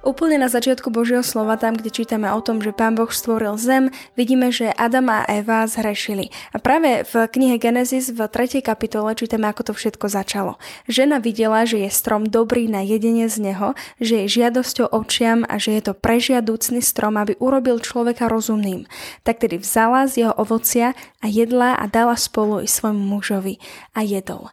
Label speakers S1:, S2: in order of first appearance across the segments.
S1: Úplne na začiatku Božieho slova, tam, kde čítame o tom, že Pán Boh stvoril zem, vidíme, že Adam a Eva zhrešili. A práve v knihe Genesis v 3. kapitole čítame, ako to všetko začalo. Žena videla, že je strom dobrý na jedenie z neho, že je žiadosťou očiam a že je to prežiadúcný strom, aby urobil človeka rozumným. Tak tedy vzala z jeho ovocia a jedla a dala spolu i svojmu mužovi a jedol.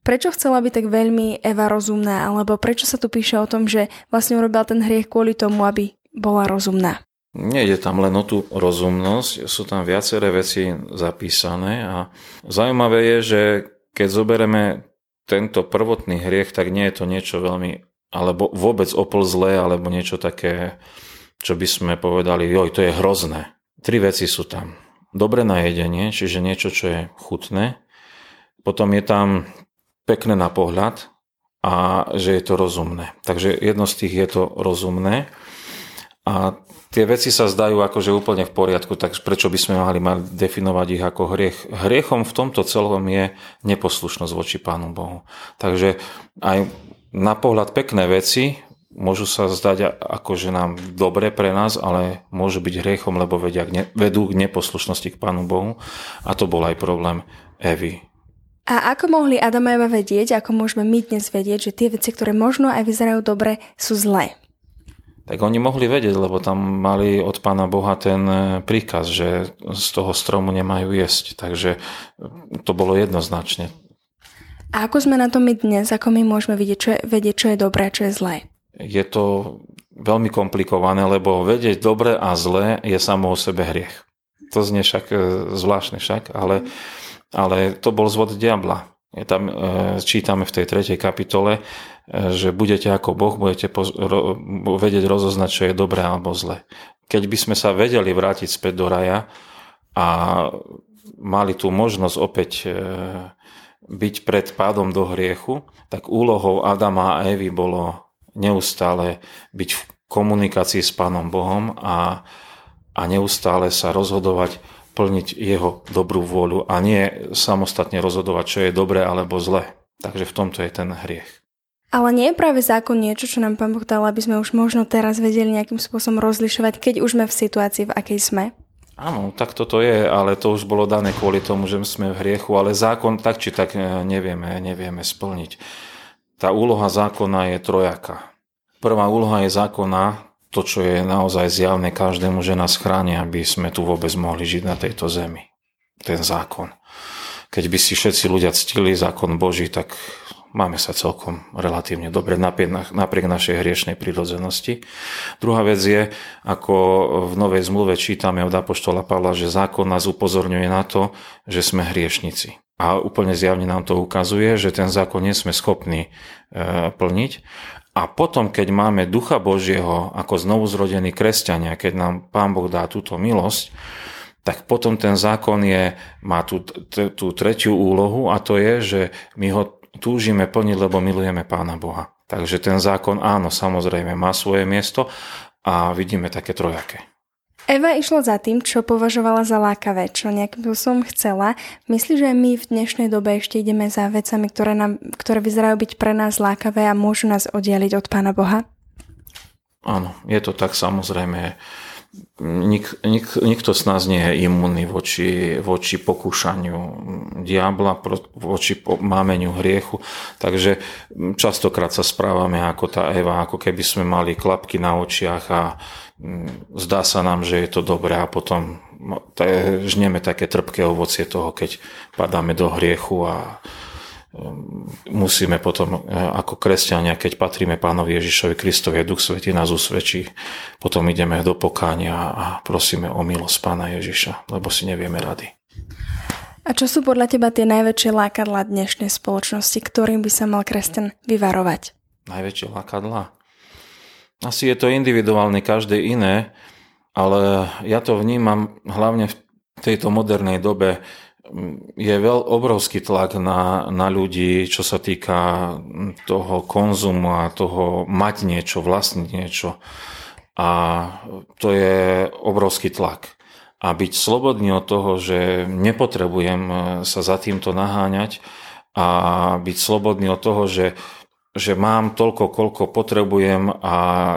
S1: Prečo chcela byť tak veľmi Eva rozumná, alebo prečo sa tu píše o tom, že vlastne urobila ten hriech kvôli tomu, aby bola rozumná?
S2: Nejde tam len o tú rozumnosť, sú tam viaceré veci zapísané a zaujímavé je, že keď zoberieme tento prvotný hriech, tak nie je to niečo veľmi, alebo vôbec opol zlé, alebo niečo také, čo by sme povedali, joj, to je hrozné. Tri veci sú tam. Dobre na jedenie, čiže niečo, čo je chutné. Potom je tam pekné na pohľad a že je to rozumné. Takže jedno z tých je to rozumné a tie veci sa zdajú akože úplne v poriadku, tak prečo by sme mali mali definovať ich ako hriech? Hriechom v tomto celom je neposlušnosť voči Pánu Bohu. Takže aj na pohľad pekné veci môžu sa zdať akože nám dobre pre nás, ale môžu byť hriechom, lebo vedia, vedú k neposlušnosti k Pánu Bohu. A to bol aj problém Evy.
S1: A ako mohli Adam a Eva vedieť, ako môžeme my dnes vedieť, že tie veci, ktoré možno aj vyzerajú dobre, sú zlé?
S2: Tak oni mohli vedieť, lebo tam mali od Pána Boha ten e, príkaz, že z toho stromu nemajú jesť. Takže e, to bolo jednoznačne.
S1: A ako sme na tom my dnes? Ako my môžeme vidieť, čo je, vedieť, čo je dobré a čo je zlé?
S2: Je to veľmi komplikované, lebo vedieť dobre a zlé je samo o sebe hriech. To znie však e, zvláštne však, ale mm ale to bol zvod diabla. Je tam, e, čítame v tej tretej kapitole, e, že budete ako Boh, budete poz, ro, vedieť rozoznať, čo je dobré alebo zlé. Keď by sme sa vedeli vrátiť späť do raja a mali tú možnosť opäť e, byť pred pádom do hriechu, tak úlohou Adama a Evy bolo neustále byť v komunikácii s Pánom Bohom a, a neustále sa rozhodovať plniť jeho dobrú vôľu a nie samostatne rozhodovať, čo je dobré alebo zlé. Takže v tomto je ten hriech.
S1: Ale nie je práve zákon niečo, čo nám Pán Boh dal, aby sme už možno teraz vedeli nejakým spôsobom rozlišovať, keď už sme v situácii, v akej sme?
S2: Áno, tak toto je, ale to už bolo dané kvôli tomu, že sme v hriechu, ale zákon tak či tak e, nevieme, nevieme splniť. Tá úloha zákona je trojaka. Prvá úloha je zákona to, čo je naozaj zjavné každému, že nás chráni, aby sme tu vôbec mohli žiť na tejto zemi. Ten zákon. Keď by si všetci ľudia ctili zákon Boží, tak máme sa celkom relatívne dobre napriek, našej hriešnej prírodzenosti. Druhá vec je, ako v Novej zmluve čítame od Apoštola Pavla, že zákon nás upozorňuje na to, že sme hriešnici. A úplne zjavne nám to ukazuje, že ten zákon nie sme schopní e, plniť a potom, keď máme Ducha Božieho ako znovuzrodení kresťania, keď nám Pán Boh dá túto milosť, tak potom ten zákon je, má tú, tú tretiu úlohu a to je, že my ho túžime plniť, lebo milujeme Pána Boha. Takže ten zákon áno, samozrejme má svoje miesto a vidíme také trojaké.
S1: Eva išla za tým, čo považovala za lákavé, čo nejakým spôsobom chcela. Myslíš, že my v dnešnej dobe ešte ideme za vecami, ktoré, nám, ktoré vyzerajú byť pre nás lákavé a môžu nás oddialiť od Pána Boha?
S2: Áno, je to tak samozrejme. Nik, nik, nikto z nás nie je imunný voči, voči pokúšaniu diabla, voči mámeniu hriechu. Takže častokrát sa správame ako tá Eva, ako keby sme mali klapky na očiach a mm, zdá sa nám, že je to dobré a potom žneme také trpké ovocie toho, keď padáme do hriechu a musíme potom e, ako kresťania, keď patríme pánovi Ježišovi Kristovi, Duch Svetý nás usvedčí, potom ideme do pokánia a prosíme o milosť pána Ježiša, lebo si nevieme rady.
S1: A čo sú podľa teba tie najväčšie lákadlá dnešnej spoločnosti, ktorým by sa mal kresťan vyvarovať?
S2: Najväčšie lákadlá? Asi je to individuálne, každé iné, ale ja to vnímam hlavne v tejto modernej dobe je veľ, obrovský tlak na, na ľudí, čo sa týka toho konzumu a toho mať niečo, vlastniť niečo. A to je obrovský tlak. A byť slobodný od toho, že nepotrebujem sa za týmto naháňať a byť slobodný od toho, že že mám toľko, koľko potrebujem a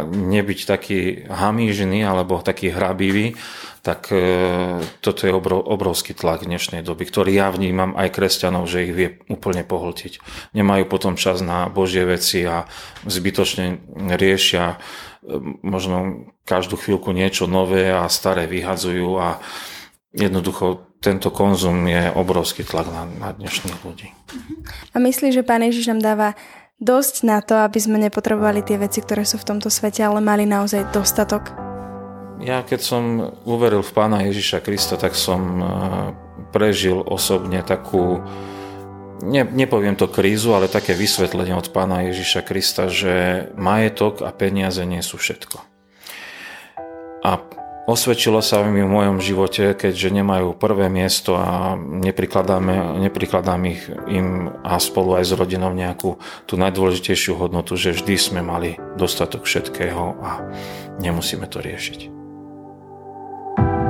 S2: nebyť taký hamížný alebo taký hrabivý, tak e, toto je obrovský tlak dnešnej doby, ktorý ja vnímam aj kresťanov, že ich vie úplne pohltiť. Nemajú potom čas na Božie veci a zbytočne riešia e, možno každú chvíľku niečo nové a staré vyhadzujú a jednoducho tento konzum je obrovský tlak na, na dnešných ľudí.
S1: A myslíš, že Pán Ježiš nám dáva dosť na to, aby sme nepotrebovali tie veci, ktoré sú v tomto svete, ale mali naozaj dostatok?
S2: Ja keď som uveril v Pána Ježiša Krista, tak som eh, prežil osobne takú, ne, nepoviem to krízu, ale také vysvetlenie od Pána Ježiša Krista, že majetok a peniaze nie sú všetko. A Osvedčilo sa mi v mojom živote, keďže nemajú prvé miesto a neprikladám ich im a spolu aj s rodinou nejakú tú najdôležitejšiu hodnotu, že vždy sme mali dostatok všetkého a nemusíme to riešiť.